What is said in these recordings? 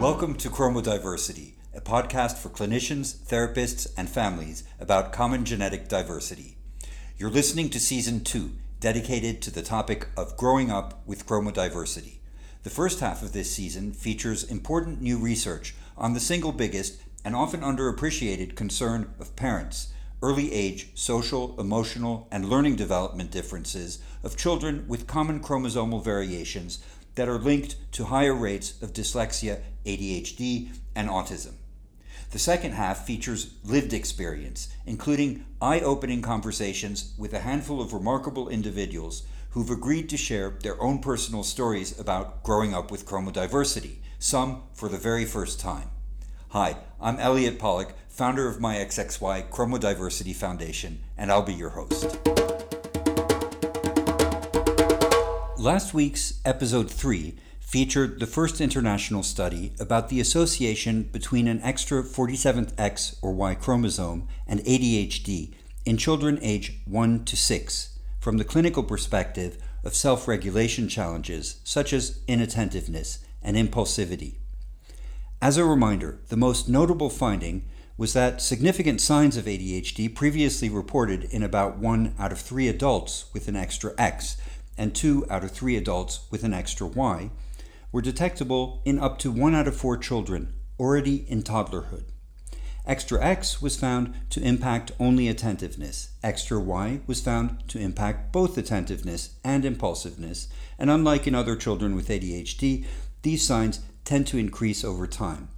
Welcome to Chromodiversity, a podcast for clinicians, therapists, and families about common genetic diversity. You're listening to Season 2, dedicated to the topic of growing up with chromodiversity. The first half of this season features important new research on the single biggest and often underappreciated concern of parents early age social, emotional, and learning development differences of children with common chromosomal variations that are linked to higher rates of dyslexia, ADHD, and autism. The second half features lived experience, including eye opening conversations with a handful of remarkable individuals who've agreed to share their own personal stories about growing up with chromodiversity, some for the very first time. Hi, I'm Elliot Pollock, founder of my XXY Chromodiversity Foundation, and I'll be your host. Last week's episode 3 featured the first international study about the association between an extra 47th X or Y chromosome and ADHD in children age 1 to 6 from the clinical perspective of self regulation challenges such as inattentiveness and impulsivity. As a reminder, the most notable finding was that significant signs of ADHD previously reported in about 1 out of 3 adults with an extra X and 2 out of 3 adults with an extra Y were detectable in up to 1 out of 4 children already in toddlerhood. Extra X was found to impact only attentiveness. Extra Y was found to impact both attentiveness and impulsiveness, and unlike in other children with ADHD, these signs tend to increase over time.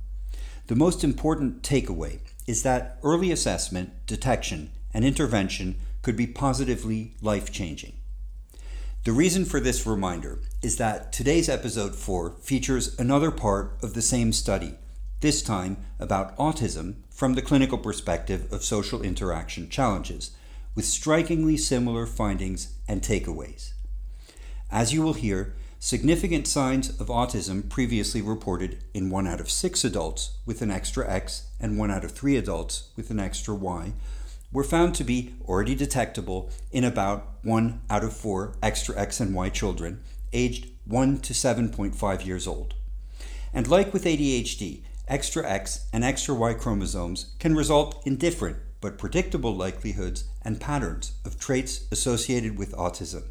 The most important takeaway is that early assessment, detection, and intervention could be positively life changing. The reason for this reminder is that today's episode 4 features another part of the same study, this time about autism from the clinical perspective of social interaction challenges, with strikingly similar findings and takeaways. As you will hear, significant signs of autism previously reported in 1 out of 6 adults with an extra X and 1 out of 3 adults with an extra Y were found to be already detectable in about 1 out of 4 extra X and Y children aged 1 to 7.5 years old. And like with ADHD, extra X and extra Y chromosomes can result in different but predictable likelihoods and patterns of traits associated with autism.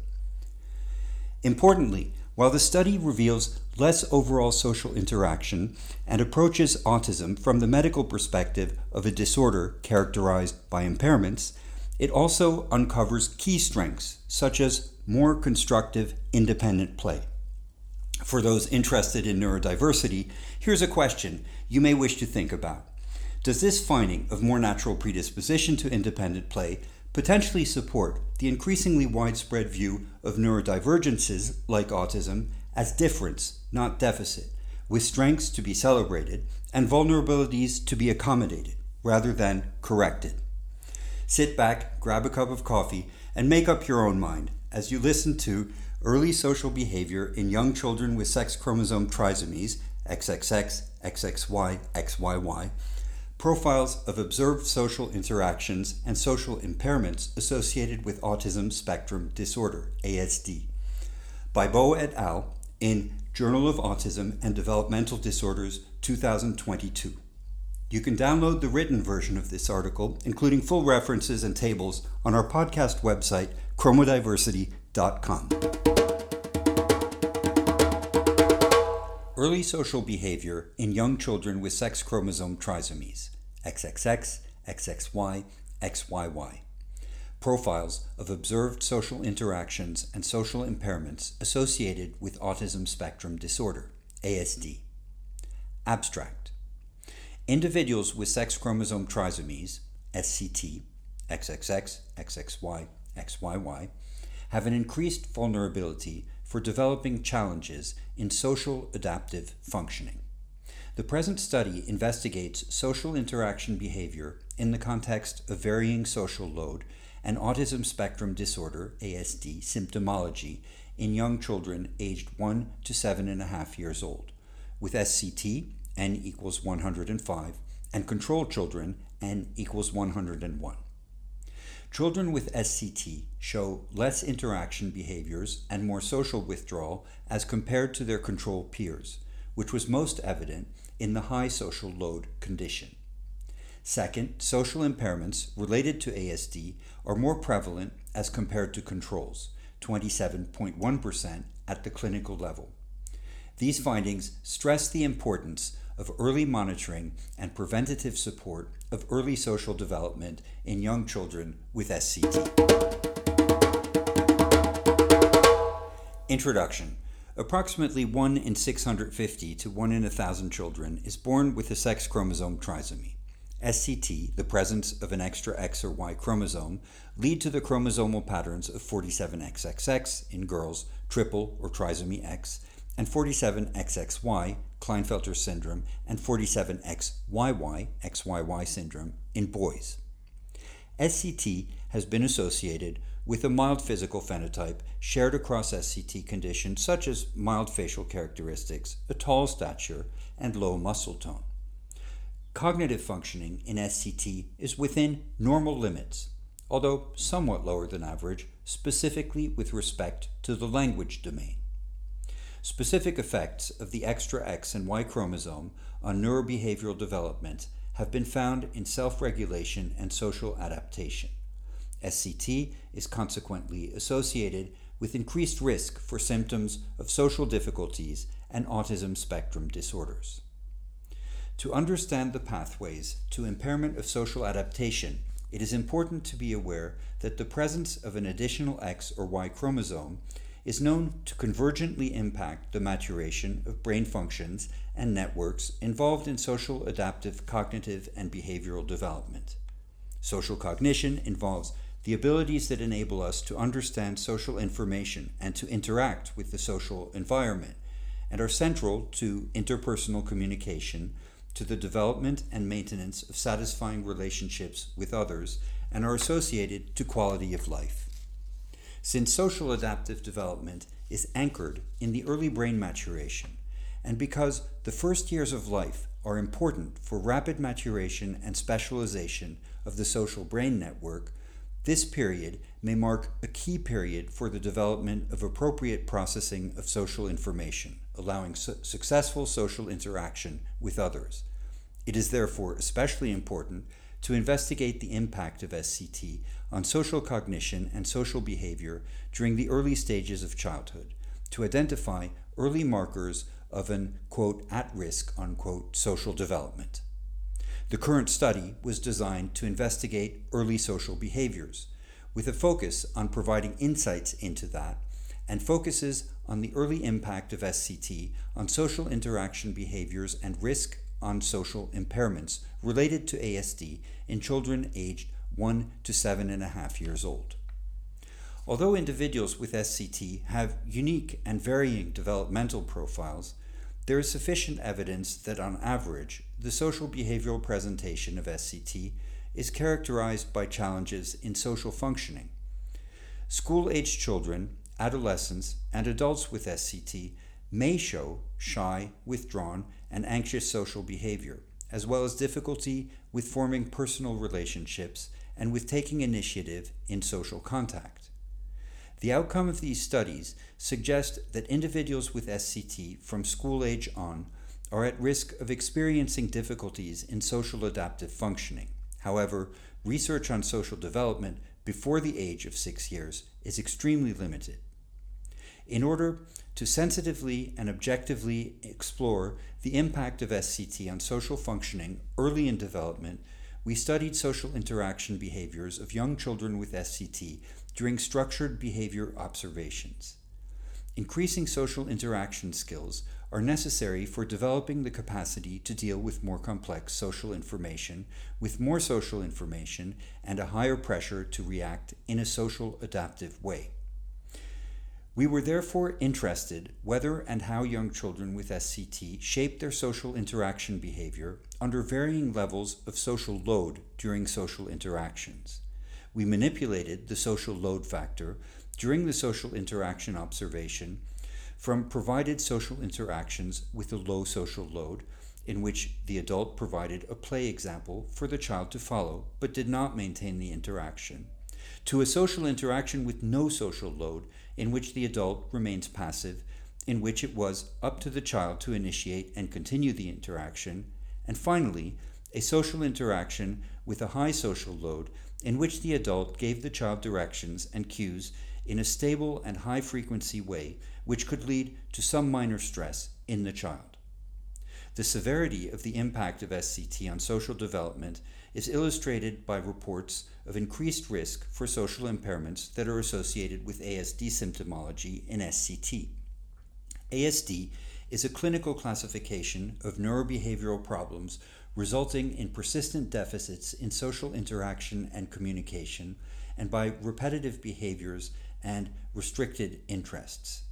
Importantly, while the study reveals less overall social interaction and approaches autism from the medical perspective of a disorder characterized by impairments, it also uncovers key strengths such as more constructive, independent play. For those interested in neurodiversity, here's a question you may wish to think about. Does this finding of more natural predisposition to independent play potentially support the increasingly widespread view of neurodivergences like autism as difference, not deficit, with strengths to be celebrated and vulnerabilities to be accommodated rather than corrected. Sit back, grab a cup of coffee, and make up your own mind as you listen to Early Social Behavior in Young Children with Sex Chromosome Trisomies, XXX, XXY, XYY profiles of observed social interactions and social impairments associated with autism spectrum disorder, ASD, by Bouw et al. in Journal of Autism and Developmental Disorders 2022. You can download the written version of this article, including full references and tables, on our podcast website, chromodiversity.com. Early social behavior in young children with sex chromosome trisomies. XXX, XXY, XYY. Profiles of observed social interactions and social impairments associated with autism spectrum disorder, ASD. Abstract. Individuals with sex chromosome trisomies, SCT, XXX, XXY, XYY, have an increased vulnerability for developing challenges in social adaptive functioning. The present study investigates social interaction behavior in the context of varying social load and autism spectrum disorder ASD symptomology in young children aged 1 to 7.5 years old, with SCT n equals 105 and control children n equals 101. Children with SCT show less interaction behaviors and more social withdrawal as compared to their control peers, which was most evident in the high social load condition. Second, social impairments related to ASD are more prevalent as compared to controls, 27.1% at the clinical level. These findings stress the importance of early monitoring and preventative support of early social development in young children with SCT. Introduction Approximately 1 in 650 to 1 in 1,000 children is born with a sex chromosome trisomy. SCT, the presence of an extra X or Y chromosome, lead to the chromosomal patterns of 47XXX in girls, triple or trisomy X, and 47XXY, Klinefelter syndrome, and 47XYY, XYY syndrome in boys. SCT has been associated with a mild physical phenotype shared across SCT conditions such as mild facial characteristics, a tall stature, and low muscle tone. Cognitive functioning in SCT is within normal limits, although somewhat lower than average, specifically with respect to the language domain. Specific effects of the extra X and Y chromosome on neurobehavioral development have been found in self regulation and social adaptation. SCT is consequently associated with increased risk for symptoms of social difficulties and autism spectrum disorders. To understand the pathways to impairment of social adaptation, it is important to be aware that the presence of an additional X or Y chromosome is known to convergently impact the maturation of brain functions and networks involved in social adaptive cognitive and behavioral development. Social cognition involves the abilities that enable us to understand social information and to interact with the social environment, and are central to interpersonal communication, to the development and maintenance of satisfying relationships with others, and are associated to quality of life. Since social adaptive development is anchored in the early brain maturation, and because the first years of life are important for rapid maturation and specialization of the social brain network, this period may mark a key period for the development of appropriate processing of social information, allowing su- successful social interaction with others. It is therefore especially important to investigate the impact of SCT on social cognition and social behavior during the early stages of childhood, to identify early markers of an quote at risk unquote social development. The current study was designed to investigate early social behaviors, with a focus on providing insights into that and focuses on the early impact of SCT on social interaction behaviors and risk on social impairments related to ASD in children aged 1 to 7.5 years old. Although individuals with SCT have unique and varying developmental profiles, there is sufficient evidence that on average, the social behavioral presentation of SCT is characterized by challenges in social functioning. School aged children, adolescents, and adults with SCT may show shy, withdrawn, and anxious social behavior, as well as difficulty with forming personal relationships and with taking initiative in social contact. The outcome of these studies suggest that individuals with SCT from school age on are at risk of experiencing difficulties in social adaptive functioning. However, research on social development before the age of six years is extremely limited. In order to sensitively and objectively explore the impact of SCT on social functioning early in development, we studied social interaction behaviors of young children with SCT during structured behavior observations. Increasing social interaction skills are necessary for developing the capacity to deal with more complex social information, with more social information, and a higher pressure to react in a social adaptive way. We were therefore interested whether and how young children with SCT shape their social interaction behavior under varying levels of social load during social interactions. We manipulated the social load factor during the social interaction observation from provided social interactions with a low social load, in which the adult provided a play example for the child to follow but did not maintain the interaction, to a social interaction with no social load, in which the adult remains passive, in which it was up to the child to initiate and continue the interaction, and finally, a social interaction with a high social load, in which the adult gave the child directions and cues in a stable and high frequency way, which could lead to some minor stress in the child. The severity of the impact of SCT on social development is illustrated by reports of increased risk for social impairments that are associated with ASD symptomology in SCT. ASD is a clinical classification of neurobehavioral problems resulting in persistent deficits in social interaction and communication and by repetitive behaviors and restricted interests.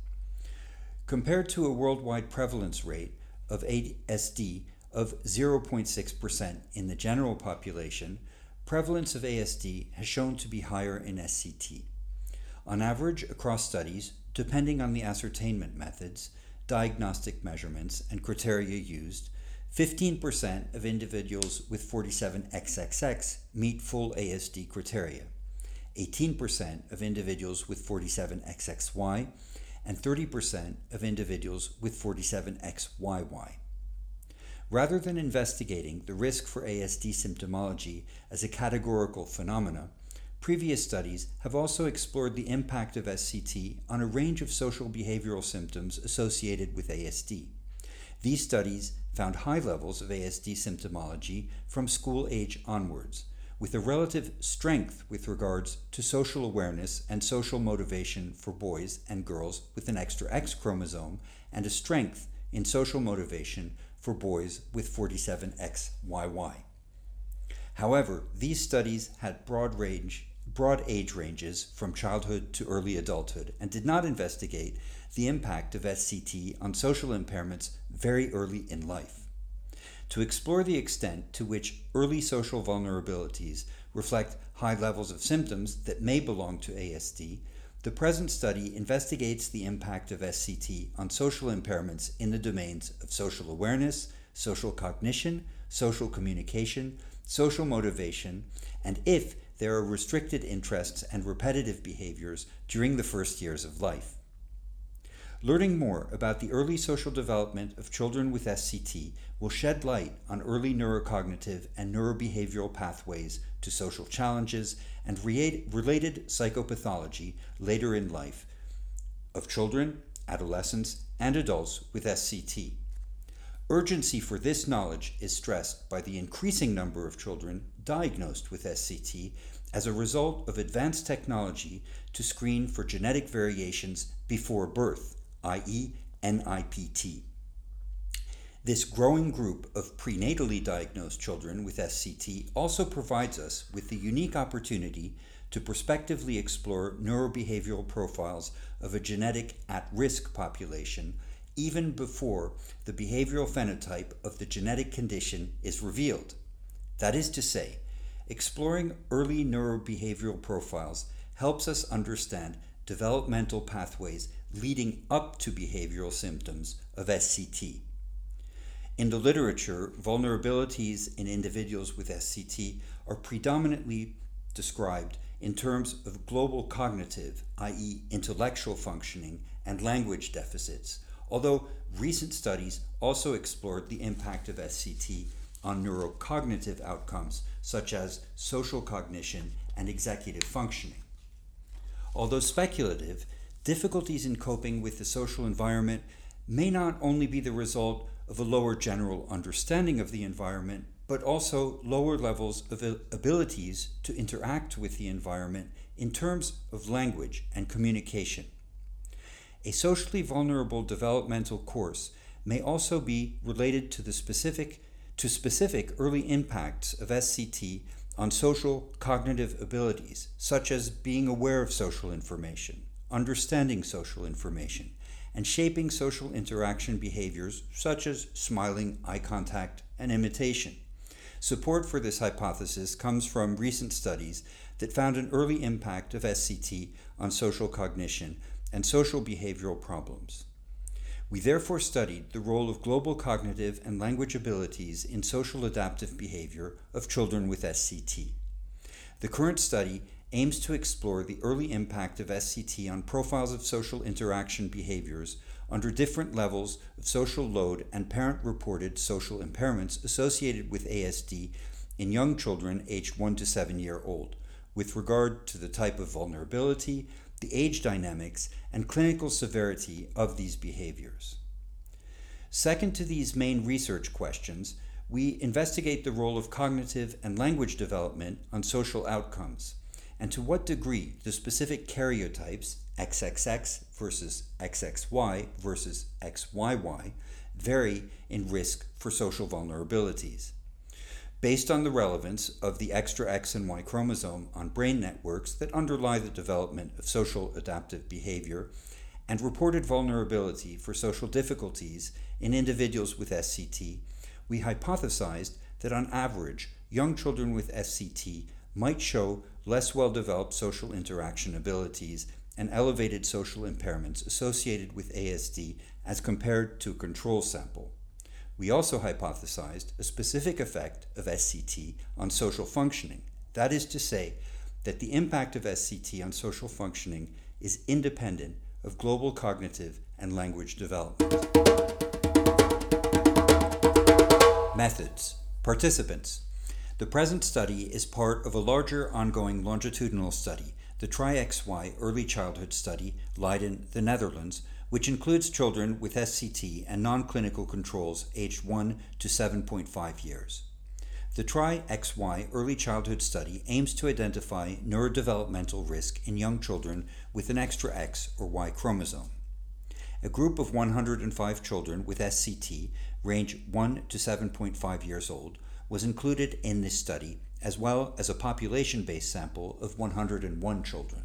Compared to a worldwide prevalence rate of ASD of 0.6% in the general population, prevalence of ASD has shown to be higher in SCT. On average, across studies, depending on the ascertainment methods, diagnostic measurements, and criteria used, 15% of individuals with 47XXX meet full ASD criteria, 18% of individuals with 47XXY, and 30% of individuals with 47XYY. Rather than investigating the risk for ASD symptomology as a categorical phenomena, previous studies have also explored the impact of SCT on a range of social behavioral symptoms associated with ASD. These studies found high levels of ASD symptomology from school age onwards, with a relative strength with regards to social awareness and social motivation for boys and girls with an extra X chromosome, and a strength in social motivation for boys with 47XYY. However, these studies had broad range broad age ranges from childhood to early adulthood and did not investigate the impact of SCT on social impairments very early in life. To explore the extent to which early social vulnerabilities reflect high levels of symptoms that may belong to ASD, the present study investigates the impact of SCT on social impairments in the domains of social awareness, social cognition, social communication, social motivation, and if there are restricted interests and repetitive behaviors during the first years of life. Learning more about the early social development of children with SCT will shed light on early neurocognitive and neurobehavioral pathways to social challenges and related psychopathology later in life of children, adolescents, and adults with SCT. Urgency for this knowledge is stressed by the increasing number of children diagnosed with SCT as a result of advanced technology to screen for genetic variations before birth i.e., NIPT. This growing group of prenatally diagnosed children with SCT also provides us with the unique opportunity to prospectively explore neurobehavioral profiles of a genetic at risk population even before the behavioral phenotype of the genetic condition is revealed. That is to say, exploring early neurobehavioral profiles helps us understand developmental pathways leading up to behavioral symptoms of SCT. In the literature, vulnerabilities in individuals with SCT are predominantly described in terms of global cognitive, i.e., intellectual functioning, and language deficits, although recent studies also explored the impact of SCT on neurocognitive outcomes such as social cognition and executive functioning. Although speculative, difficulties in coping with the social environment may not only be the result of a lower general understanding of the environment, but also lower levels of abilities to interact with the environment in terms of language and communication. A socially vulnerable developmental course may also be related to the specific to specific early impacts of SCT on social cognitive abilities, such as being aware of social information, understanding social information, and shaping social interaction behaviors such as smiling, eye contact, and imitation. Support for this hypothesis comes from recent studies that found an early impact of SCT on social cognition and social behavioral problems. We therefore studied the role of global cognitive and language abilities in social adaptive behavior of children with SCT. The current study aims to explore the early impact of SCT on profiles of social interaction behaviors under different levels of social load and parent reported social impairments associated with ASD in young children aged 1 to 7 year old, with regard to the type of vulnerability, the age dynamics, and clinical severity of these behaviors. Second to these main research questions, we investigate the role of cognitive and language development on social outcomes, and to what degree the specific karyotypes, XXX versus XXY versus XYY, vary in risk for social vulnerabilities. Based on the relevance of the extra X and Y chromosome on brain networks that underlie the development of social adaptive behavior, and reported vulnerability for social difficulties in individuals with SCT, we hypothesized that on average, young children with SCT might show less well developed social interaction abilities and elevated social impairments associated with ASD as compared to a control sample. We also hypothesized a specific effect of SCT on social functioning. That is to say, that the impact of SCT on social functioning is independent of global cognitive and language development. Methods. Participants. The present study is part of a larger ongoing longitudinal study, the TRIXY Early Childhood Study, Leiden, the Netherlands, which includes children with SCT and non clinical controls aged 1 to 7.5 years. The TRI-XY Early Childhood Study aims to identify neurodevelopmental risk in young children with an extra X or Y chromosome. A group of 105 children with SCT, range 1 to 7.5 years old, was included in this study, as well as a population based sample of 101 children.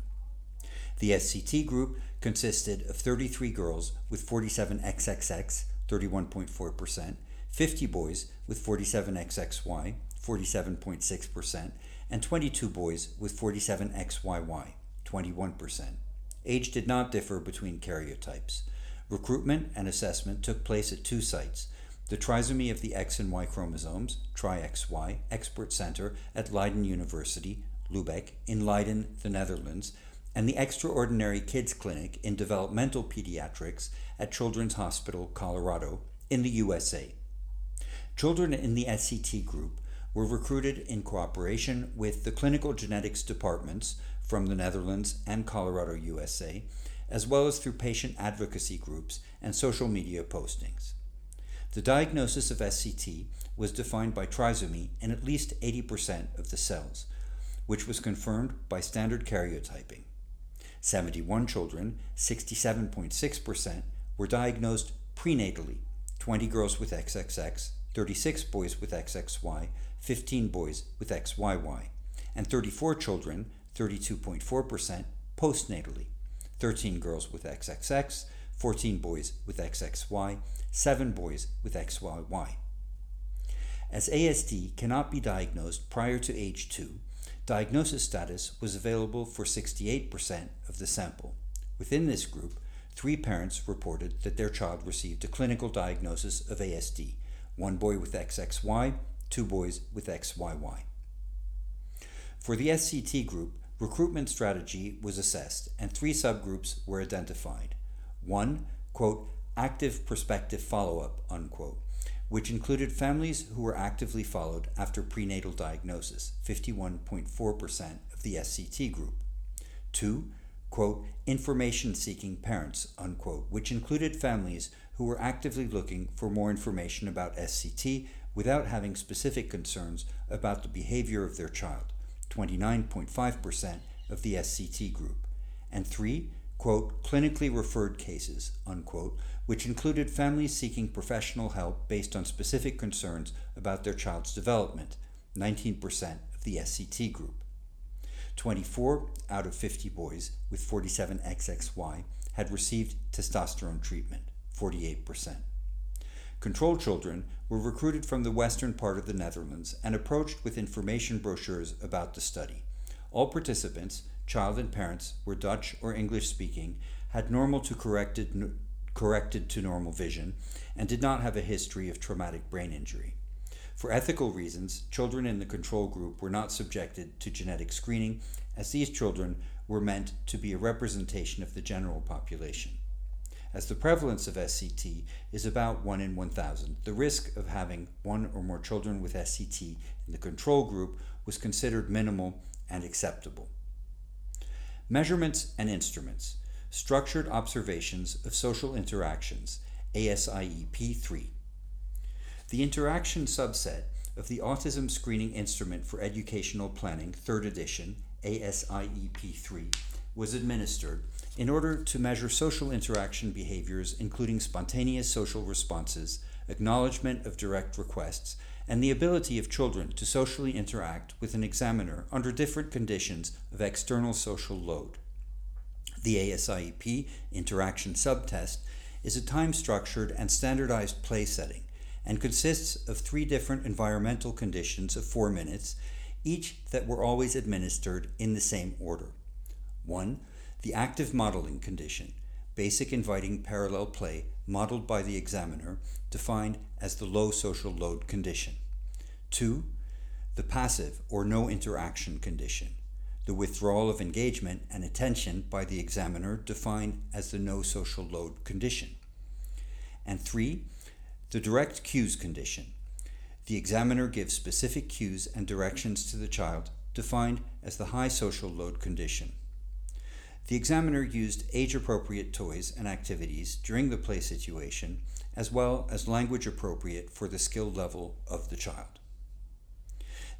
The SCT group consisted of 33 girls with 47 XXX, 31.4%, 50 boys with 47 XXY, 47.6%, and 22 boys with 47 XYY, 21%. Age did not differ between karyotypes. Recruitment and assessment took place at two sites the trisomy of the X and Y chromosomes, TriXY, Expert Center at Leiden University, Lübeck, in Leiden, the Netherlands, and the Extraordinary Kids Clinic in Developmental Pediatrics at Children's Hospital, Colorado, in the USA. Children in the SCT group were recruited in cooperation with the clinical genetics departments from the Netherlands and Colorado, USA, as well as through patient advocacy groups and social media postings. The diagnosis of SCT was defined by trisomy in at least 80% of the cells, which was confirmed by standard karyotyping. 71 children, 67.6%, were diagnosed prenatally 20 girls with XXX, 36 boys with XXY, 15 boys with XYY, and 34 children, 32.4%, postnatally 13 girls with XXX, 14 boys with XXY, 7 boys with XYY. As ASD cannot be diagnosed prior to age 2, diagnosis status was available for 68% of the sample. Within this group, three parents reported that their child received a clinical diagnosis of ASD one boy with XXY, two boys with XYY. For the SCT group, recruitment strategy was assessed and three subgroups were identified. One, quote, active prospective follow up, unquote, which included families who were actively followed after prenatal diagnosis, 51.4% of the SCT group. Two, quote, information seeking parents, unquote, which included families who were actively looking for more information about SCT without having specific concerns about the behavior of their child, 29.5% of the SCT group. And three, quote, clinically referred cases, unquote, which included families seeking professional help based on specific concerns about their child's development, 19% of the SCT group. 24 out of 50 boys with 47 XXY had received testosterone treatment, 48%. Control children were recruited from the western part of the Netherlands and approached with information brochures about the study. All participants, child and parents, were Dutch or English speaking, had normal to corrected, corrected to normal vision, and did not have a history of traumatic brain injury. For ethical reasons, children in the control group were not subjected to genetic screening, as these children were meant to be a representation of the general population. As the prevalence of SCT is about 1 in 1,000, the risk of having one or more children with SCT in the control group was considered minimal and acceptable. Measurements and instruments. Structured Observations of Social Interactions, ASIEP 3. The interaction subset of the Autism Screening Instrument for Educational Planning, 3rd edition, ASIEP 3, was administered in order to measure social interaction behaviors, including spontaneous social responses, acknowledgement of direct requests, and the ability of children to socially interact with an examiner under different conditions of external social load. The ASIEP interaction subtest is a time structured and standardized play setting and consists of three different environmental conditions of four minutes, each that were always administered in the same order. 1 the active modeling condition, basic inviting parallel play modeled by the examiner, defined as the low social load condition. 2. The passive or no interaction condition, the withdrawal of engagement and attention by the examiner, defined as the no social load condition. And 3. The direct cues condition. The examiner gives specific cues and directions to the child, defined as the high social load condition. The examiner used age appropriate toys and activities during the play situation, as well as language appropriate for the skill level of the child.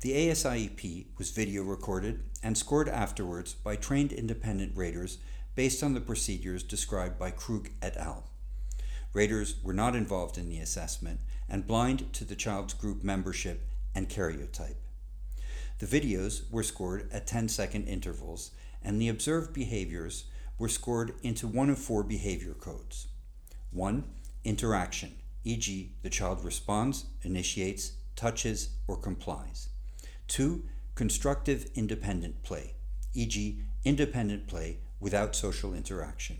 The ASIEP was video recorded and scored afterwards by trained independent raters based on the procedures described by Krug et al. Raters were not involved in the assessment and blind to the child's group membership and karyotype. The videos were scored at 10 second intervals and the observed behaviors were scored into one of four behavior codes. 1. Interaction, e.g., the child responds, initiates, touches, or complies. 2. Constructive independent play, e.g., independent play without social interaction.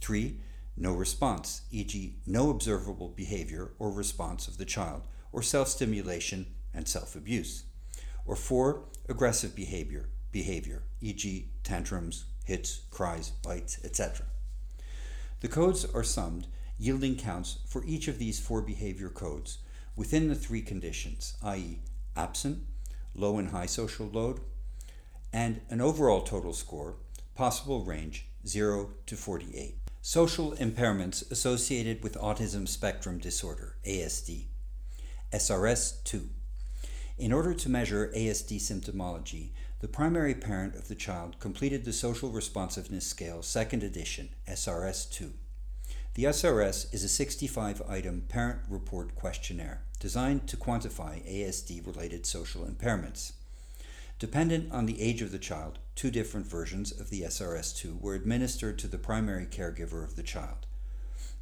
3. No response, e.g., no observable behavior or response of the child, or self stimulation and self abuse. Or 4. Aggressive behavior, behavior, e.g., tantrums, hits, cries, bites, etc. The codes are summed, yielding counts for each of these four behavior codes within the three conditions, i.e., absent, low and high social load, and an overall total score, possible range 0 to 48. Social impairments associated with autism spectrum disorder, ASD. SRS 2. In order to measure ASD symptomology, the primary parent of the child completed the Social Responsiveness Scale, second edition, SRS 2. The SRS is a 65 item parent report questionnaire designed to quantify ASD related social impairments. Dependent on the age of the child, two different versions of the SRS 2 were administered to the primary caregiver of the child.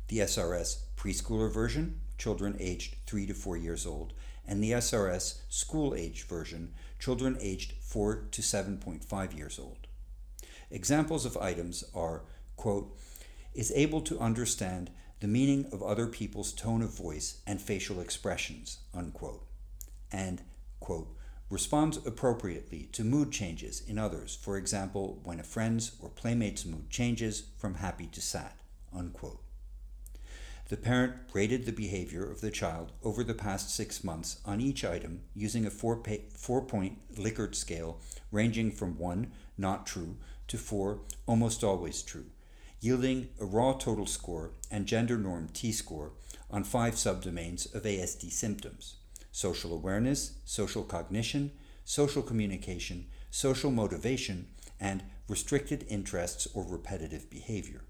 The SRS preschooler version, children aged 3 to 4 years old, and the SRS school age version, children aged 4 to 7.5 years old. Examples of items are, quote, is able to understand the meaning of other people's tone of voice and facial expressions, unquote, and, quote, responds appropriately to mood changes in others, for example, when a friend's or playmate's mood changes from happy to sad, unquote. The parent rated the behavior of the child over the past six months on each item using a four, four point Likert scale ranging from 1, not true, to 4, almost always true, yielding a raw total score and gender norm T score on five subdomains of ASD symptoms social awareness, social cognition, social communication, social motivation, and restricted interests or repetitive behavior.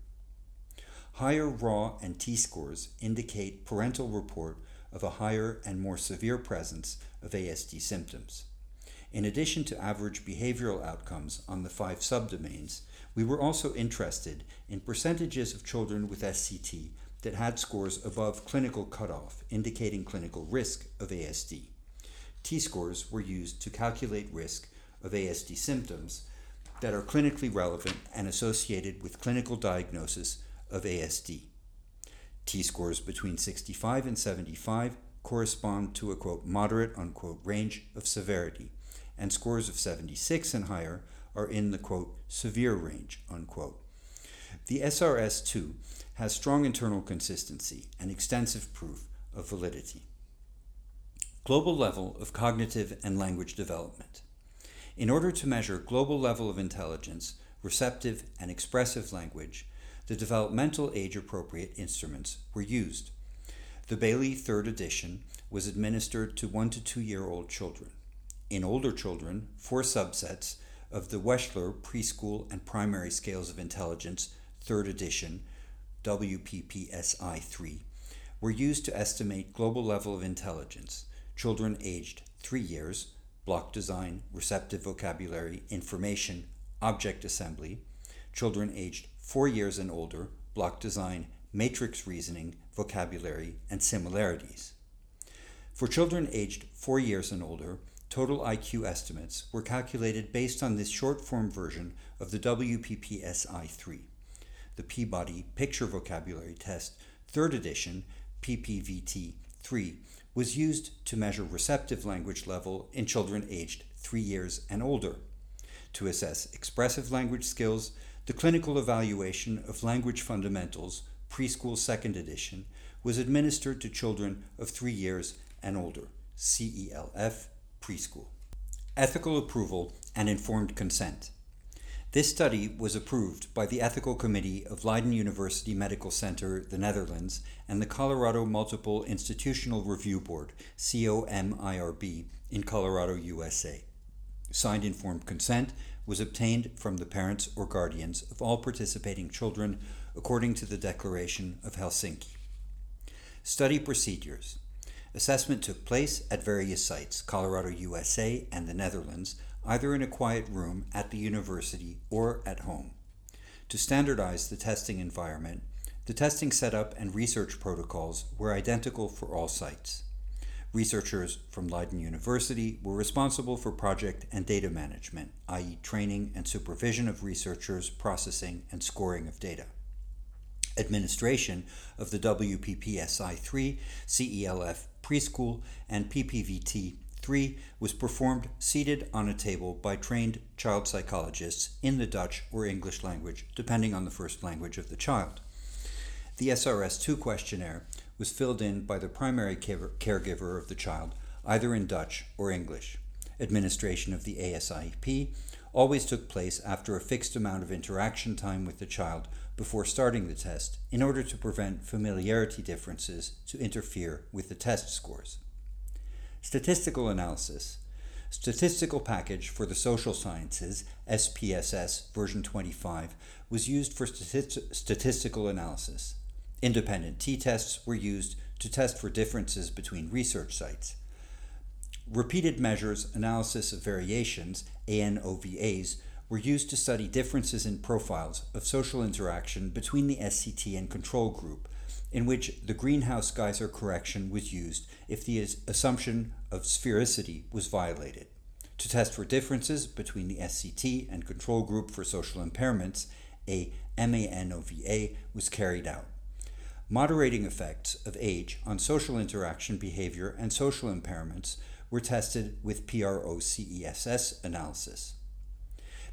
Higher raw and T scores indicate parental report of a higher and more severe presence of ASD symptoms. In addition to average behavioral outcomes on the five subdomains, we were also interested in percentages of children with SCT that had scores above clinical cutoff, indicating clinical risk of ASD. T scores were used to calculate risk of ASD symptoms that are clinically relevant and associated with clinical diagnosis of ASD. T scores between 65 and 75 correspond to a quote moderate unquote range of severity, and scores of 76 and higher are in the quote severe range unquote. The SRS 2 has strong internal consistency and extensive proof of validity. Global level of cognitive and language development. In order to measure global level of intelligence, receptive and expressive language, the developmental age appropriate instruments were used. The Bayley third edition was administered to 1 to 2 year old children. In older children, four subsets of the Wechsler Preschool and Primary Scales of Intelligence, third edition, WPPSI 3, were used to estimate global level of intelligence. Children aged 3 years, block design, receptive vocabulary, information, object assembly. Children aged 4 years and older, block design, matrix reasoning, vocabulary, and similarities. For children aged 4 years and older, total IQ estimates were calculated based on this short form version of the WPPSI 3. The Peabody Picture Vocabulary Test, 3rd edition, PPVT 3, was used to measure receptive language level in children aged 3 years and older. To assess expressive language skills, the clinical evaluation of language fundamentals, preschool 2nd edition, was administered to children of 3 years and older, CELF preschool. Ethical approval and informed consent. This study was approved by the Ethical Committee of Leiden University Medical Center, the Netherlands, and the Colorado Multiple Institutional Review Board, COMIRB, in Colorado, USA. Signed informed consent was obtained from the parents or guardians of all participating children according to the Declaration of Helsinki. Study procedures. Assessment took place at various sites, Colorado, USA, and the Netherlands, either in a quiet room at the university or at home. To standardize the testing environment, the testing setup and research protocols were identical for all sites. Researchers from Leiden University were responsible for project and data management, i.e., training and supervision of researchers, processing, and scoring of data administration of the WPPSI 3, CELF preschool, and PPVT 3 was performed seated on a table by trained child psychologists in the Dutch or English language, depending on the first language of the child. The SRS 2 questionnaire was filled in by the primary caregiver of the child, either in Dutch or English. Administration of the ASIEP always took place after a fixed amount of interaction time with the child before starting the test in order to prevent familiarity differences to interfere with the test scores. Statistical analysis. Statistical package for the social sciences, SPSS version 25, was used for stati- statistical analysis. Independent t tests were used to test for differences between research sites. Repeated measures analysis of variations, ANOVAs, were used to study differences in profiles of social interaction between the SCT and control group, in which the Greenhouse Geisser correction was used if the assumption of sphericity was violated. To test for differences between the SCT and control group for social impairments, a MANOVA was carried out. Moderating effects of age on social interaction behavior and social impairments were tested with PROCESS analysis.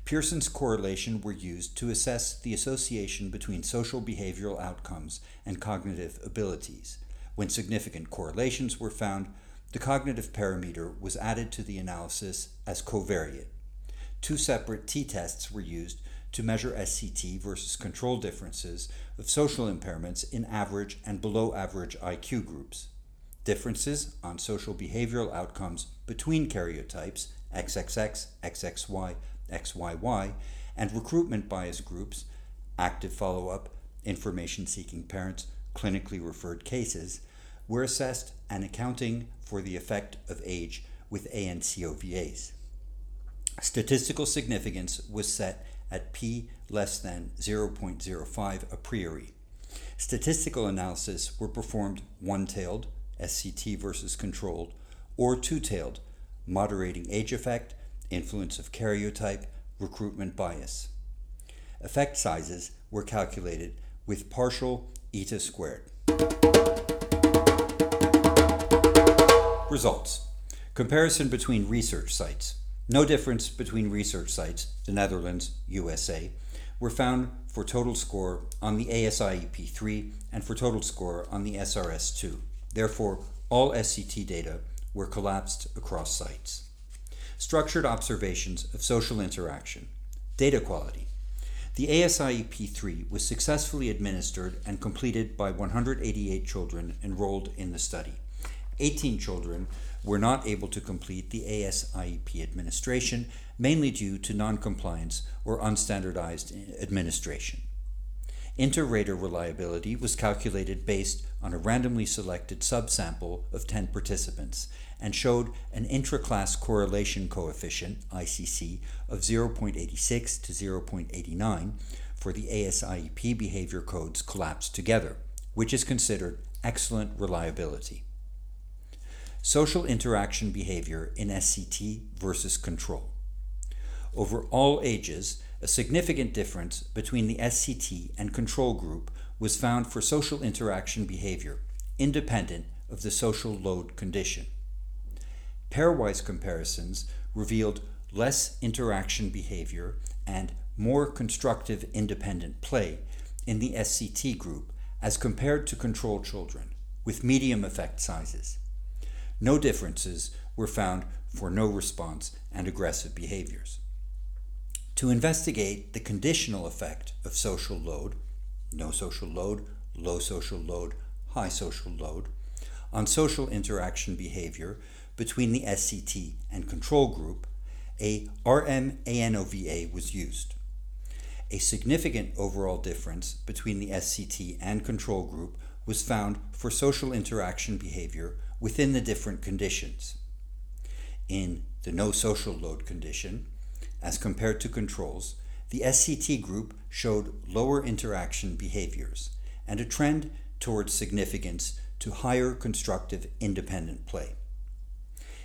Pearson's correlation were used to assess the association between social behavioral outcomes and cognitive abilities. When significant correlations were found, the cognitive parameter was added to the analysis as covariate. Two separate t tests were used to measure SCT versus control differences of social impairments in average and below average IQ groups. Differences on social behavioral outcomes between karyotypes XXX, XXY, XYY, and recruitment bias groups, active follow up, information seeking parents, clinically referred cases, were assessed and accounting for the effect of age with ANCOVAs. Statistical significance was set at p less than 0.05 a priori. Statistical analysis were performed one tailed, SCT versus controlled, or two tailed, moderating age effect influence of karyotype, recruitment bias. Effect sizes were calculated with partial eta squared. Results Comparison between research sites. No difference between research sites, the Netherlands, USA, were found for total score on the ASIEP 3 and for total score on the SRS 2. Therefore, all SCT data were collapsed across sites. Structured observations of social interaction. Data quality. The ASIEP 3 was successfully administered and completed by 188 children enrolled in the study. 18 children were not able to complete the ASIEP administration, mainly due to noncompliance or unstandardized administration. Inter-rater reliability was calculated based on a randomly selected subsample of 10 participants and showed an intra-class correlation coefficient, ICC, of 0.86 to 0.89 for the ASIEP behavior codes collapsed together, which is considered excellent reliability. Social interaction behavior in SCT versus control. Over all ages, a significant difference between the SCT and control group was found for social interaction behavior, independent of the social load condition. Pairwise comparisons revealed less interaction behavior and more constructive independent play in the SCT group as compared to control children, with medium effect sizes. No differences were found for no response and aggressive behaviors. To investigate the conditional effect of social load, no social load, low social load, high social load, on social interaction behavior between the SCT and control group, a RMANOVA was used. A significant overall difference between the SCT and control group was found for social interaction behavior within the different conditions. In the no social load condition, as compared to controls, the SCT group showed lower interaction behaviors and a trend towards significance to higher constructive independent play.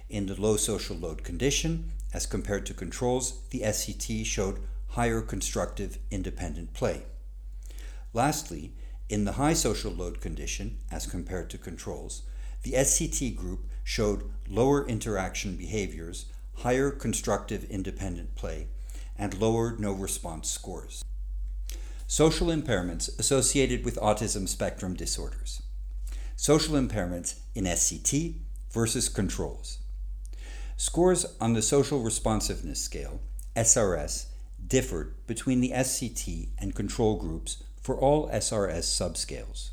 In the low social load condition, as compared to controls, the SCT showed higher constructive independent play. Lastly, in the high social load condition, as compared to controls, the SCT group showed lower interaction behaviors, higher constructive independent play, and lower no response scores. Social impairments associated with autism spectrum disorders. Social impairments in SCT versus controls. Scores on the Social Responsiveness Scale, SRS, differed between the SCT and control groups for all SRS subscales.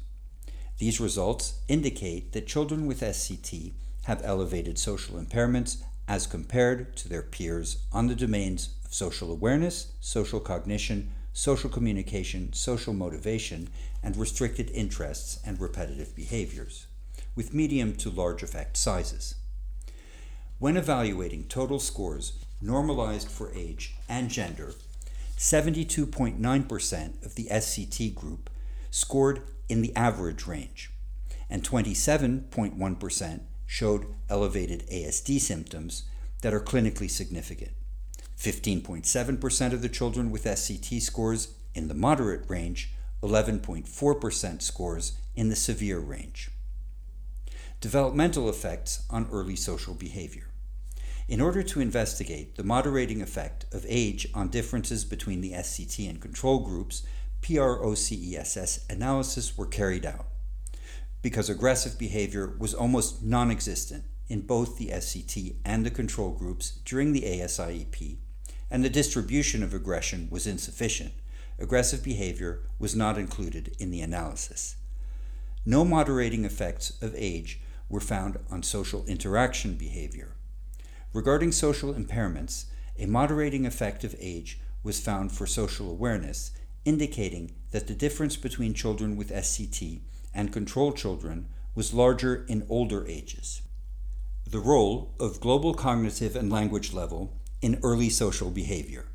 These results indicate that children with SCT have elevated social impairments as compared to their peers on the domains of social awareness, social cognition, social communication, social motivation, and restricted interests and repetitive behaviors, with medium to large effect sizes. When evaluating total scores normalized for age and gender, 72.9% of the SCT group scored in the average range, and 27.1% showed elevated ASD symptoms that are clinically significant. 15.7% of the children with SCT scores in the moderate range, 11.4% scores in the severe range. Developmental effects on early social behavior. In order to investigate the moderating effect of age on differences between the SCT and control groups, PROCESS analysis were carried out because aggressive behavior was almost non existent in both the SCT and the control groups during the ASIEP, and the distribution of aggression was insufficient. Aggressive behavior was not included in the analysis. No moderating effects of age were found on social interaction behavior. Regarding social impairments, a moderating effect of age was found for social awareness indicating that the difference between children with SCT and control children was larger in older ages. The role of global cognitive and language level in early social behavior.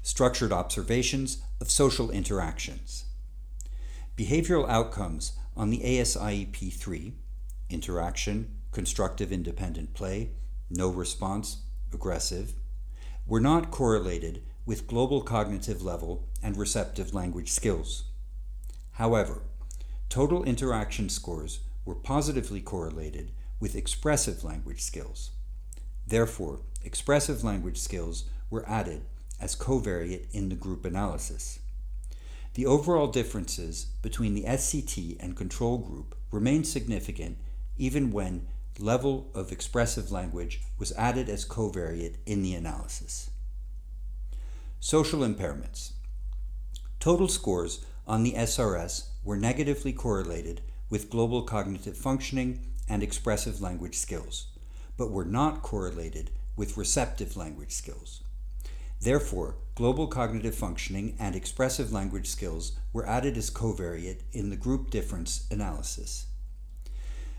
Structured observations of social interactions. Behavioral outcomes on the ASIEP 3 interaction, constructive independent play, no response, aggressive were not correlated with global cognitive level and receptive language skills. However, total interaction scores were positively correlated with expressive language skills. Therefore, expressive language skills were added as covariate in the group analysis. The overall differences between the SCT and control group remained significant even when level of expressive language was added as covariate in the analysis. Social impairments. Total scores on the SRS were negatively correlated with global cognitive functioning and expressive language skills, but were not correlated with receptive language skills. Therefore, global cognitive functioning and expressive language skills were added as covariate in the group difference analysis.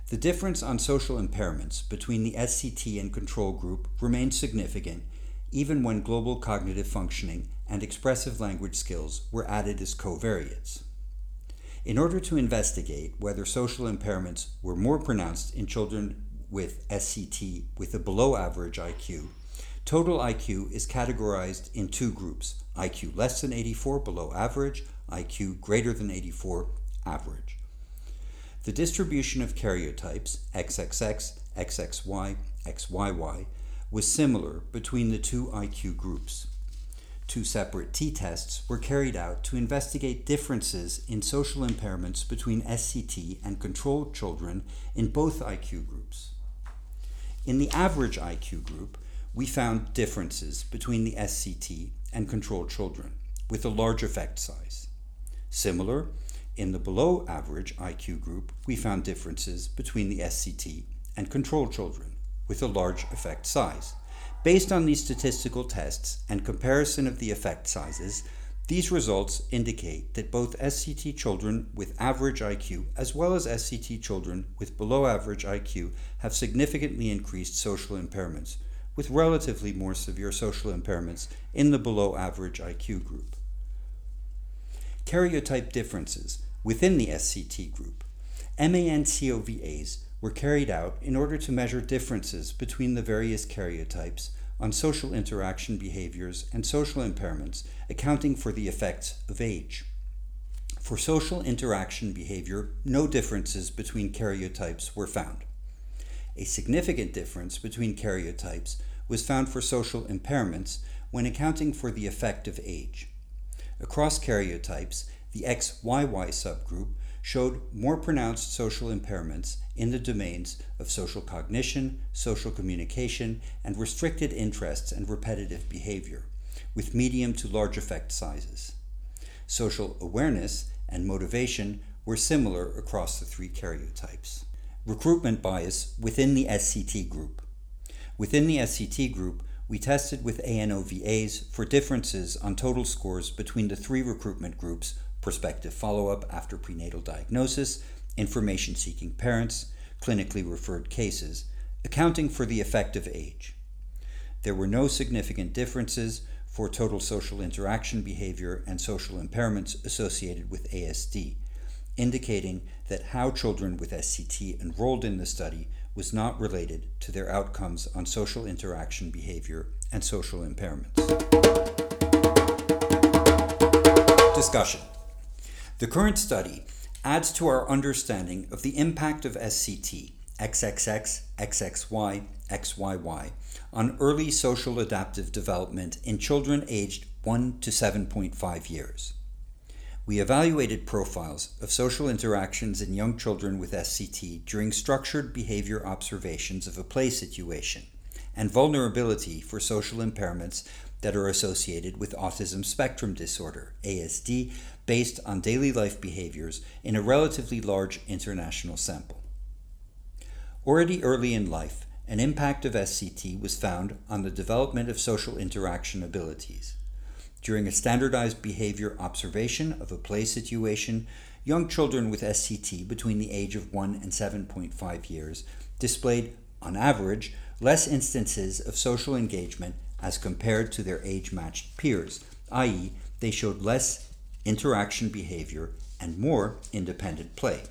The difference on social impairments between the SCT and control group remained significant even when global cognitive functioning and expressive language skills were added as covariates. In order to investigate whether social impairments were more pronounced in children with SCT with a below average IQ, total IQ is categorized in two groups IQ less than 84 below average, IQ greater than 84 average. The distribution of karyotypes XXX, XXY, XYY was similar between the two IQ groups. Two separate t tests were carried out to investigate differences in social impairments between SCT and controlled children in both IQ groups. In the average IQ group, we found differences between the SCT and controlled children, with a large effect size. Similar, in the below average IQ group, we found differences between the SCT and control children, with a large effect size. Based on these statistical tests and comparison of the effect sizes, these results indicate that both SCT children with average IQ as well as SCT children with below average IQ have significantly increased social impairments, with relatively more severe social impairments in the below average IQ group. Karyotype differences within the SCT group. MAN-COVAs were carried out in order to measure differences between the various karyotypes on social interaction behaviors and social impairments, accounting for the effects of age. For social interaction behavior, no differences between karyotypes were found. A significant difference between karyotypes was found for social impairments when accounting for the effect of age. Across karyotypes, the XYY subgroup showed more pronounced social impairments in the domains of social cognition, social communication, and restricted interests and repetitive behavior, with medium to large effect sizes. Social awareness and motivation were similar across the three karyotypes. Recruitment bias within the SCT group. Within the SCT group, we tested with ANOVAs for differences on total scores between the three recruitment groups prospective follow up after prenatal diagnosis, information seeking parents, clinically referred cases, accounting for the effect of age. There were no significant differences for total social interaction behavior and social impairments associated with ASD, indicating that how children with SCT enrolled in the study was not related to their outcomes on social interaction behavior and social impairments. Discussion The current study adds to our understanding of the impact of SCT, XXX, XXY, XYY, on early social adaptive development in children aged 1 to 7.5 years. We evaluated profiles of social interactions in young children with SCT during structured behavior observations of a play situation and vulnerability for social impairments that are associated with autism spectrum disorder, ASD, based on daily life behaviors in a relatively large international sample. Already early in life, an impact of SCT was found on the development of social interaction abilities. During a standardized behavior observation of a play situation, young children with SCT between the age of 1 and 7.5 years displayed, on average, less instances of social engagement as compared to their age matched peers, i.e., they showed less interaction behavior and more independent play.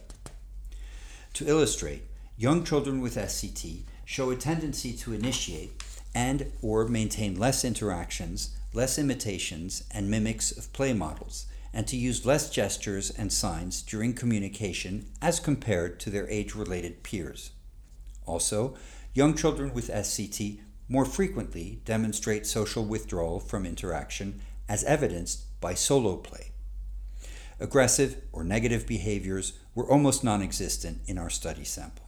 To illustrate, young children with SCT show a tendency to initiate and or maintain less interactions, less imitations and mimics of play models, and to use less gestures and signs during communication as compared to their age-related peers. Also, young children with SCT more frequently demonstrate social withdrawal from interaction as evidenced by solo play. Aggressive or negative behaviors were almost non existent in our study sample.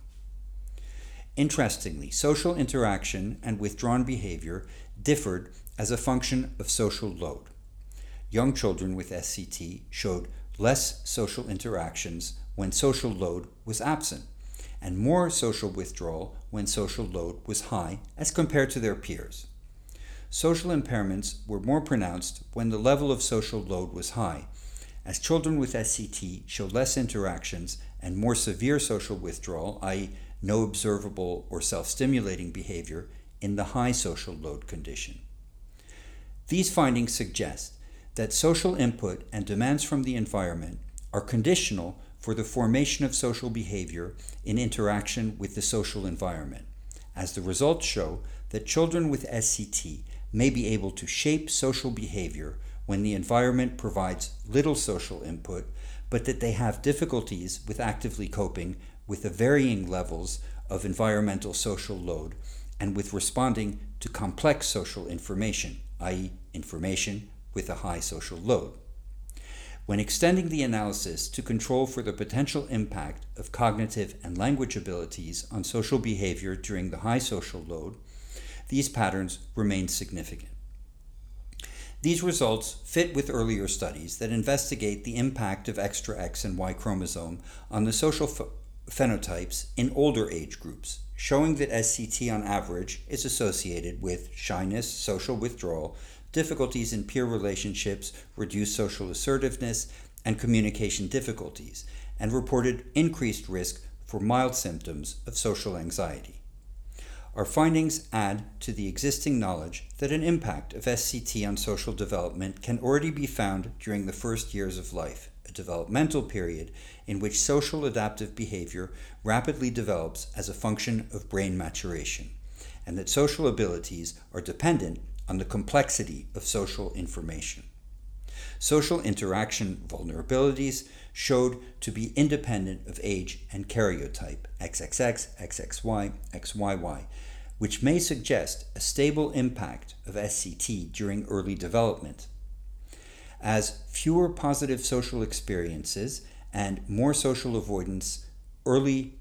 Interestingly, social interaction and withdrawn behavior differed as a function of social load. Young children with SCT showed less social interactions when social load was absent, and more social withdrawal when social load was high as compared to their peers. Social impairments were more pronounced when the level of social load was high, as children with SCT show less interactions and more severe social withdrawal, i.e., no observable or self stimulating behavior, in the high social load condition. These findings suggest that social input and demands from the environment are conditional for the formation of social behavior in interaction with the social environment, as the results show that children with SCT may be able to shape social behavior when the environment provides little social input, but that they have difficulties with actively coping with the varying levels of environmental social load and with responding to complex social information, i.e., information with a high social load. When extending the analysis to control for the potential impact of cognitive and language abilities on social behavior during the high social load, these patterns remain significant. These results fit with earlier studies that investigate the impact of extra X and Y chromosome on the social ph- phenotypes in older age groups, showing that SCT on average is associated with shyness, social withdrawal, difficulties in peer relationships, reduced social assertiveness, and communication difficulties, and reported increased risk for mild symptoms of social anxiety. Our findings add to the existing knowledge that an impact of SCT on social development can already be found during the first years of life, a developmental period in which social adaptive behavior rapidly develops as a function of brain maturation, and that social abilities are dependent on the complexity of social information. Social interaction vulnerabilities showed to be independent of age and karyotype XXX, XXY, XYY, which may suggest a stable impact of SCT during early development. As fewer positive social experiences and more social avoidance early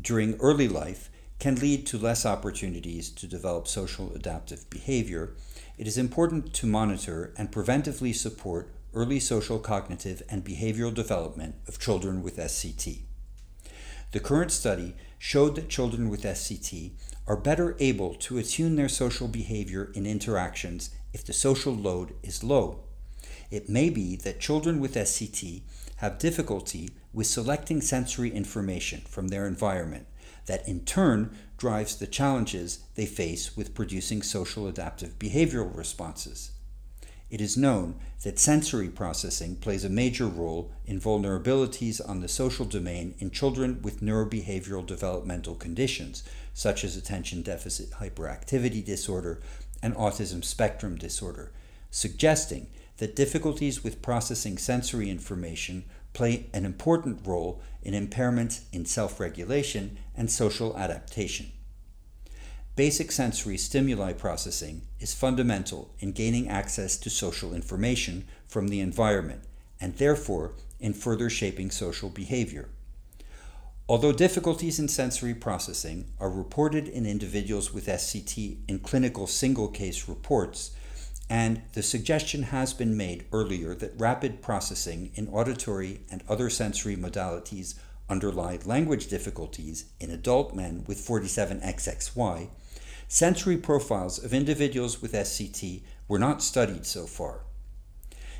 during early life can lead to less opportunities to develop social adaptive behavior, it is important to monitor and preventively support early social cognitive and behavioral development of children with SCT. The current study showed that children with SCT are better able to attune their social behavior in interactions if the social load is low. It may be that children with SCT have difficulty with selecting sensory information from their environment that in turn drives the challenges they face with producing social adaptive behavioral responses. It is known that sensory processing plays a major role in vulnerabilities on the social domain in children with neurobehavioral developmental conditions, such as attention deficit hyperactivity disorder and autism spectrum disorder, suggesting that difficulties with processing sensory information play an important role in impairments in self regulation and social adaptation. Basic sensory stimuli processing is fundamental in gaining access to social information from the environment and therefore in further shaping social behavior. Although difficulties in sensory processing are reported in individuals with SCT in clinical single case reports, and the suggestion has been made earlier that rapid processing in auditory and other sensory modalities underlie language difficulties in adult men with 47XXY, sensory profiles of individuals with SCT were not studied so far.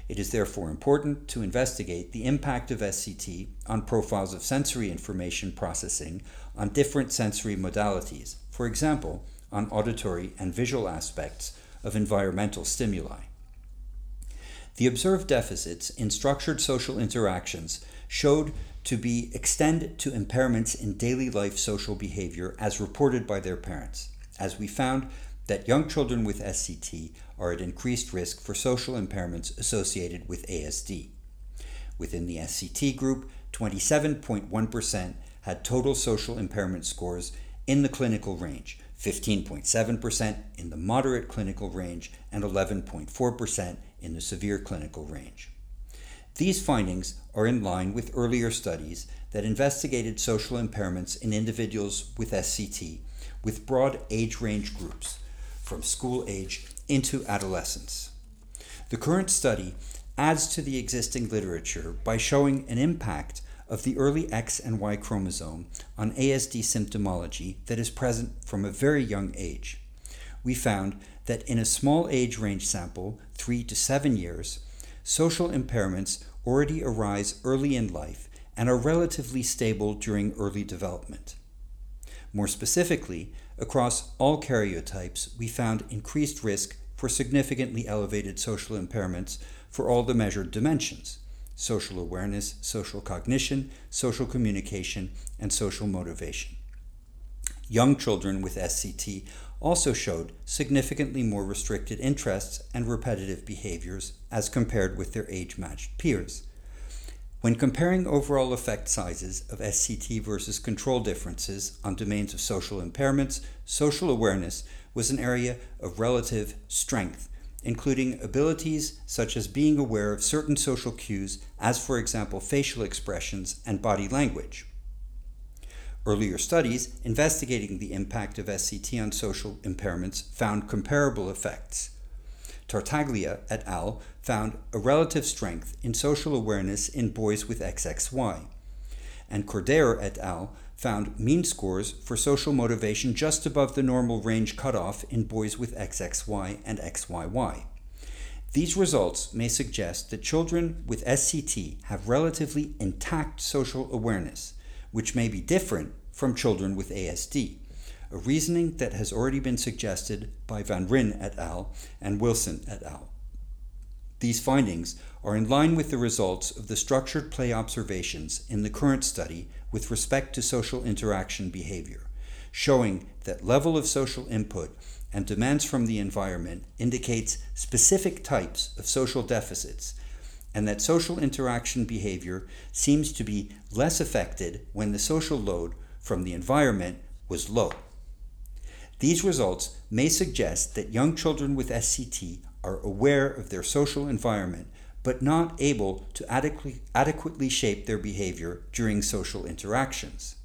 It is therefore important to investigate the impact of SCT on profiles of sensory information processing on different sensory modalities, for example, on auditory and visual aspects of environmental stimuli. The observed deficits in structured social interactions showed to be extended to impairments in daily life social behavior as reported by their parents, as we found that young children with SCT are at increased risk for social impairments associated with ASD. Within the SCT group, 27.1% had total social impairment scores in the clinical range, 15.7% in the moderate clinical range, and 11.4% in the severe clinical range. These findings are in line with earlier studies that investigated social impairments in individuals with SCT with broad age range groups, from school age into adolescence. The current study adds to the existing literature by showing an impact of the early X and Y chromosome on ASD symptomology that is present from a very young age. We found that in a small age range sample, 3 to 7 years, social impairments already arise early in life and are relatively stable during early development. More specifically, across all karyotypes, we found increased risk for significantly elevated social impairments for all the measured dimensions social awareness, social cognition, social communication, and social motivation. Young children with SCT also showed significantly more restricted interests and repetitive behaviors as compared with their age matched peers. When comparing overall effect sizes of SCT versus control differences on domains of social impairments, social awareness was an area of relative strength, including abilities such as being aware of certain social cues, as for example facial expressions and body language. Earlier studies investigating the impact of SCT on social impairments found comparable effects. Tartaglia et al. found a relative strength in social awareness in boys with XXY, and Cordeiro et al. Found mean scores for social motivation just above the normal range cutoff in boys with XXY and XYY. These results may suggest that children with SCT have relatively intact social awareness, which may be different from children with ASD a reasoning that has already been suggested by Van Rijn et al. and Wilson et al. These findings are in line with the results of the structured play observations in the current study with respect to social interaction behavior, showing that level of social input and demands from the environment indicates specific types of social deficits and that social interaction behavior seems to be less affected when the social load from the environment was low. These results may suggest that young children with SCT are aware of their social environment but not able to adequately, shape their behavior during social interactions.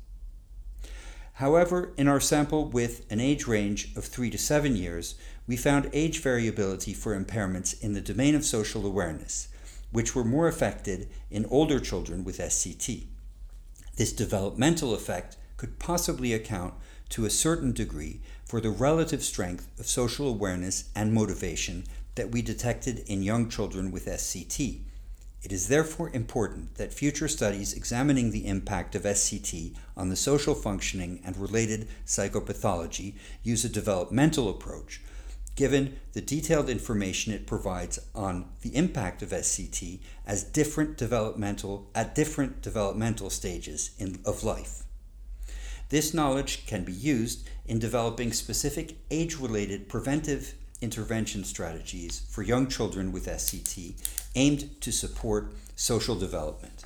However, in our sample with an age range of 3 to 7 years, we found age variability for impairments in the domain of social awareness, which were more affected in older children with SCT. This developmental effect could possibly account to a certain degree for the relative strength of social awareness and motivation that we detected in young children with SCT. It is therefore important that future studies examining the impact of SCT on the social functioning and related psychopathology use a developmental approach, given the detailed information it provides on the impact of SCT as different developmental at different developmental stages in, of life. This knowledge can be used in developing specific age related preventive intervention strategies for young children with SCT aimed to support social development.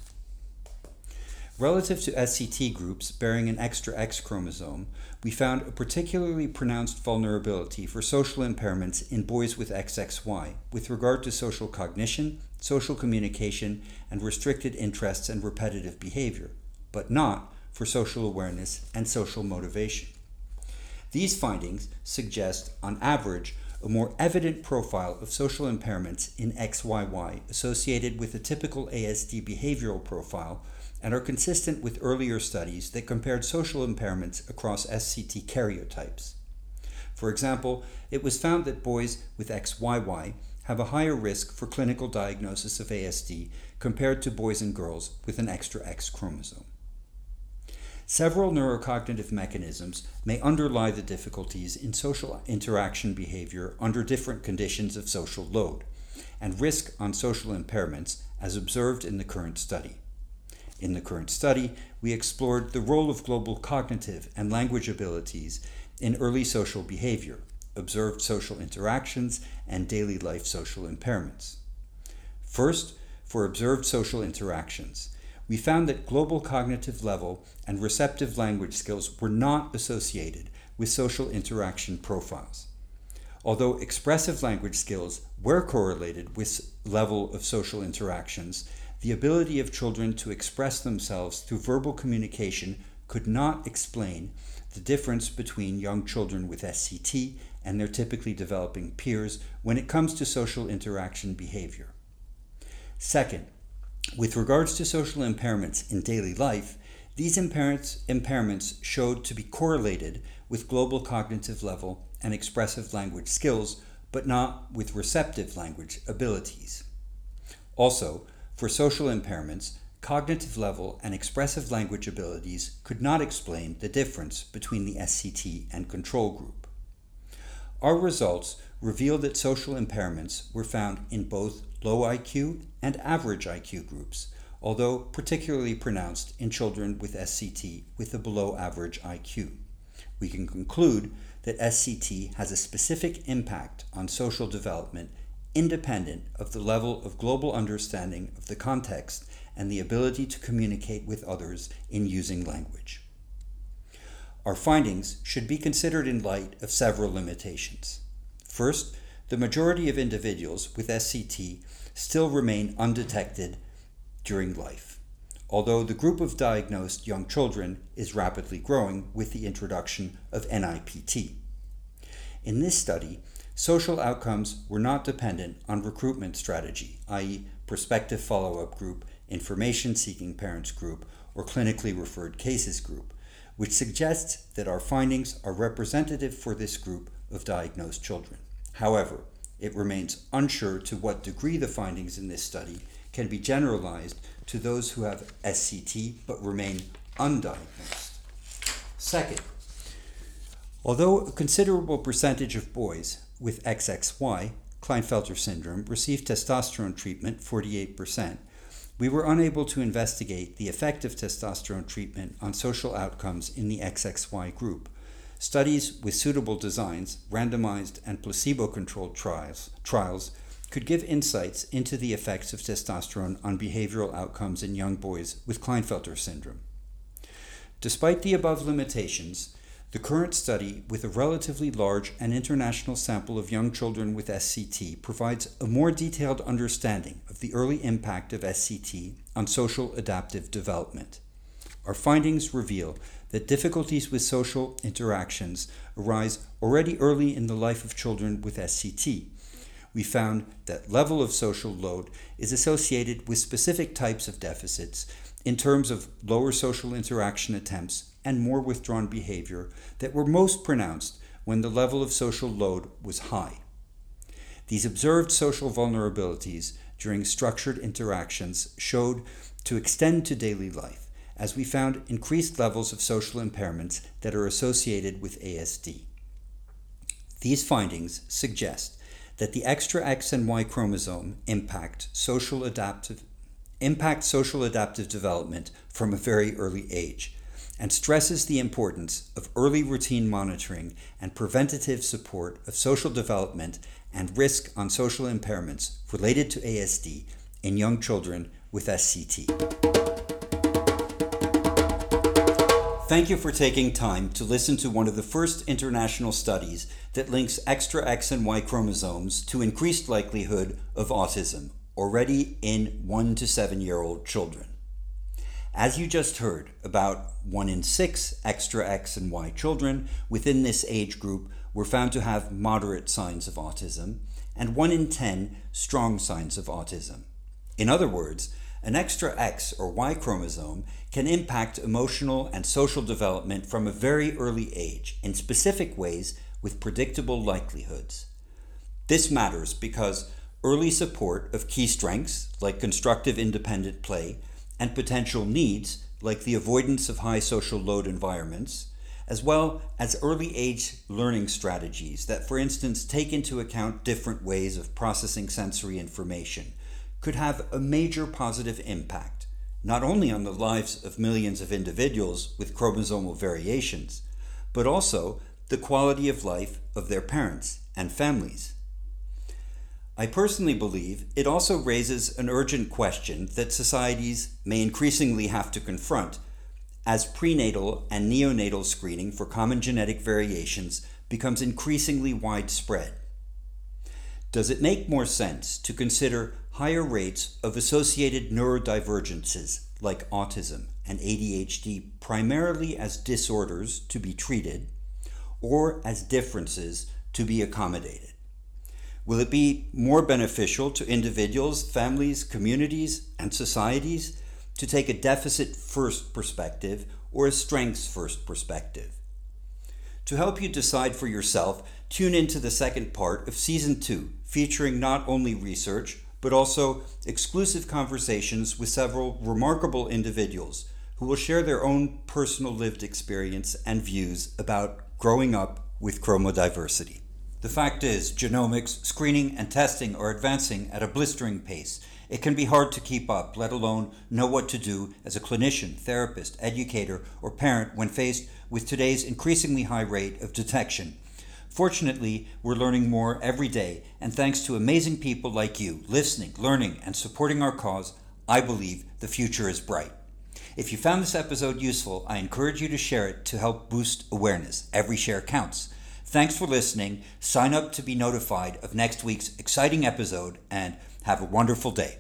Relative to SCT groups bearing an extra X chromosome, we found a particularly pronounced vulnerability for social impairments in boys with XXY with regard to social cognition, social communication, and restricted interests and repetitive behavior, but not for social awareness and social motivation. These findings suggest, on average, a more evident profile of social impairments in XYY associated with a typical ASD behavioral profile and are consistent with earlier studies that compared social impairments across SCT karyotypes. For example, it was found that boys with XYY have a higher risk for clinical diagnosis of ASD compared to boys and girls with an extra X chromosome. Several neurocognitive mechanisms may underlie the difficulties in social interaction behavior under different conditions of social load and risk on social impairments as observed in the current study. In the current study, we explored the role of global cognitive and language abilities in early social behavior, observed social interactions, and daily life social impairments. First, for observed social interactions, we found that global cognitive level and receptive language skills were not associated with social interaction profiles. Although expressive language skills were correlated with level of social interactions, the ability of children to express themselves through verbal communication could not explain the difference between young children with SCT and their typically developing peers when it comes to social interaction behavior. Second, with regards to social impairments in daily life, these impairments, showed to be correlated with global cognitive level and expressive language skills, but not with receptive language abilities. Also, for social impairments, cognitive level and expressive language abilities could not explain the difference between the SCT and control group. Our results revealed that social impairments were found in both low IQ and average IQ groups, although particularly pronounced in children with SCT with a below average IQ. We can conclude that SCT has a specific impact on social development independent of the level of global understanding of the context and the ability to communicate with others in using language. Our findings should be considered in light of several limitations. First, the majority of individuals with SCT still remain undetected during life, although the group of diagnosed young children is rapidly growing with the introduction of NIPT. In this study, social outcomes were not dependent on recruitment strategy, i.e., prospective follow up group, information seeking parents group, or clinically referred cases group, which suggests that our findings are representative for this group of diagnosed children. However, it remains unsure to what degree the findings in this study can be generalized to those who have SCT but remain undiagnosed. Second, although a considerable percentage of boys with XXY, Klinefelter syndrome, received testosterone treatment, 48%, we were unable to investigate the effect of testosterone treatment on social outcomes in the XXY group. Studies with suitable designs, randomized and placebo controlled trials, trials could give insights into the effects of testosterone on behavioral outcomes in young boys with Klinefelter syndrome. Despite the above limitations, the current study, with a relatively large and international sample of young children with SCT, provides a more detailed understanding of the early impact of SCT on social adaptive development. Our findings reveal that difficulties with social interactions arise already early in the life of children with SCT. We found that level of social load is associated with specific types of deficits in terms of lower social interaction attempts and more withdrawn behavior that were most pronounced when the level of social load was high. These observed social vulnerabilities during structured interactions showed to extend to daily life as we found increased levels of social impairments that are associated with ASD. These findings suggest that the extra X and Y chromosome impact social adaptive impact social adaptive development from a very early age and stresses the importance of early routine monitoring and preventative support of social development and risk on social impairments related to ASD in young children with SCT. Thank you for taking time to listen to one of the first international studies that links extra X and Y chromosomes to increased likelihood of autism already in 1 to 7 year old children. As you just heard, about 1 in 6 extra X and Y children within this age group were found to have moderate signs of autism, and 1 in 10 strong signs of autism. In other words, an extra X or Y chromosome can impact emotional and social development from a very early age in specific ways with predictable likelihoods. This matters because early support of key strengths, like constructive independent play, and potential needs, like the avoidance of high social load environments, as well as early age learning strategies that, for instance, take into account different ways of processing sensory information could have a major positive impact, not only on the lives of millions of individuals with chromosomal variations, but also the quality of life of their parents and families. I personally believe it also raises an urgent question that societies may increasingly have to confront as prenatal and neonatal screening for common genetic variations becomes increasingly widespread. Does it make more sense to consider higher rates of associated neurodivergences like autism and ADHD primarily as disorders to be treated or as differences to be accommodated? Will it be more beneficial to individuals, families, communities, and societies to take a deficit first perspective or a strengths first perspective? To help you decide for yourself, tune into the second part of Season 2, featuring not only research, but also exclusive conversations with several remarkable individuals who will share their own personal lived experience and views about growing up with chromodiversity. The fact is, genomics, screening, and testing are advancing at a blistering pace. It can be hard to keep up, let alone know what to do as a clinician, therapist, educator, or parent when faced with today's increasingly high rate of detection. Fortunately, we're learning more every day, and thanks to amazing people like you listening, learning, and supporting our cause, I believe the future is bright. If you found this episode useful, I encourage you to share it to help boost awareness. Every share counts. Thanks for listening. Sign up to be notified of next week's exciting episode and have a wonderful day.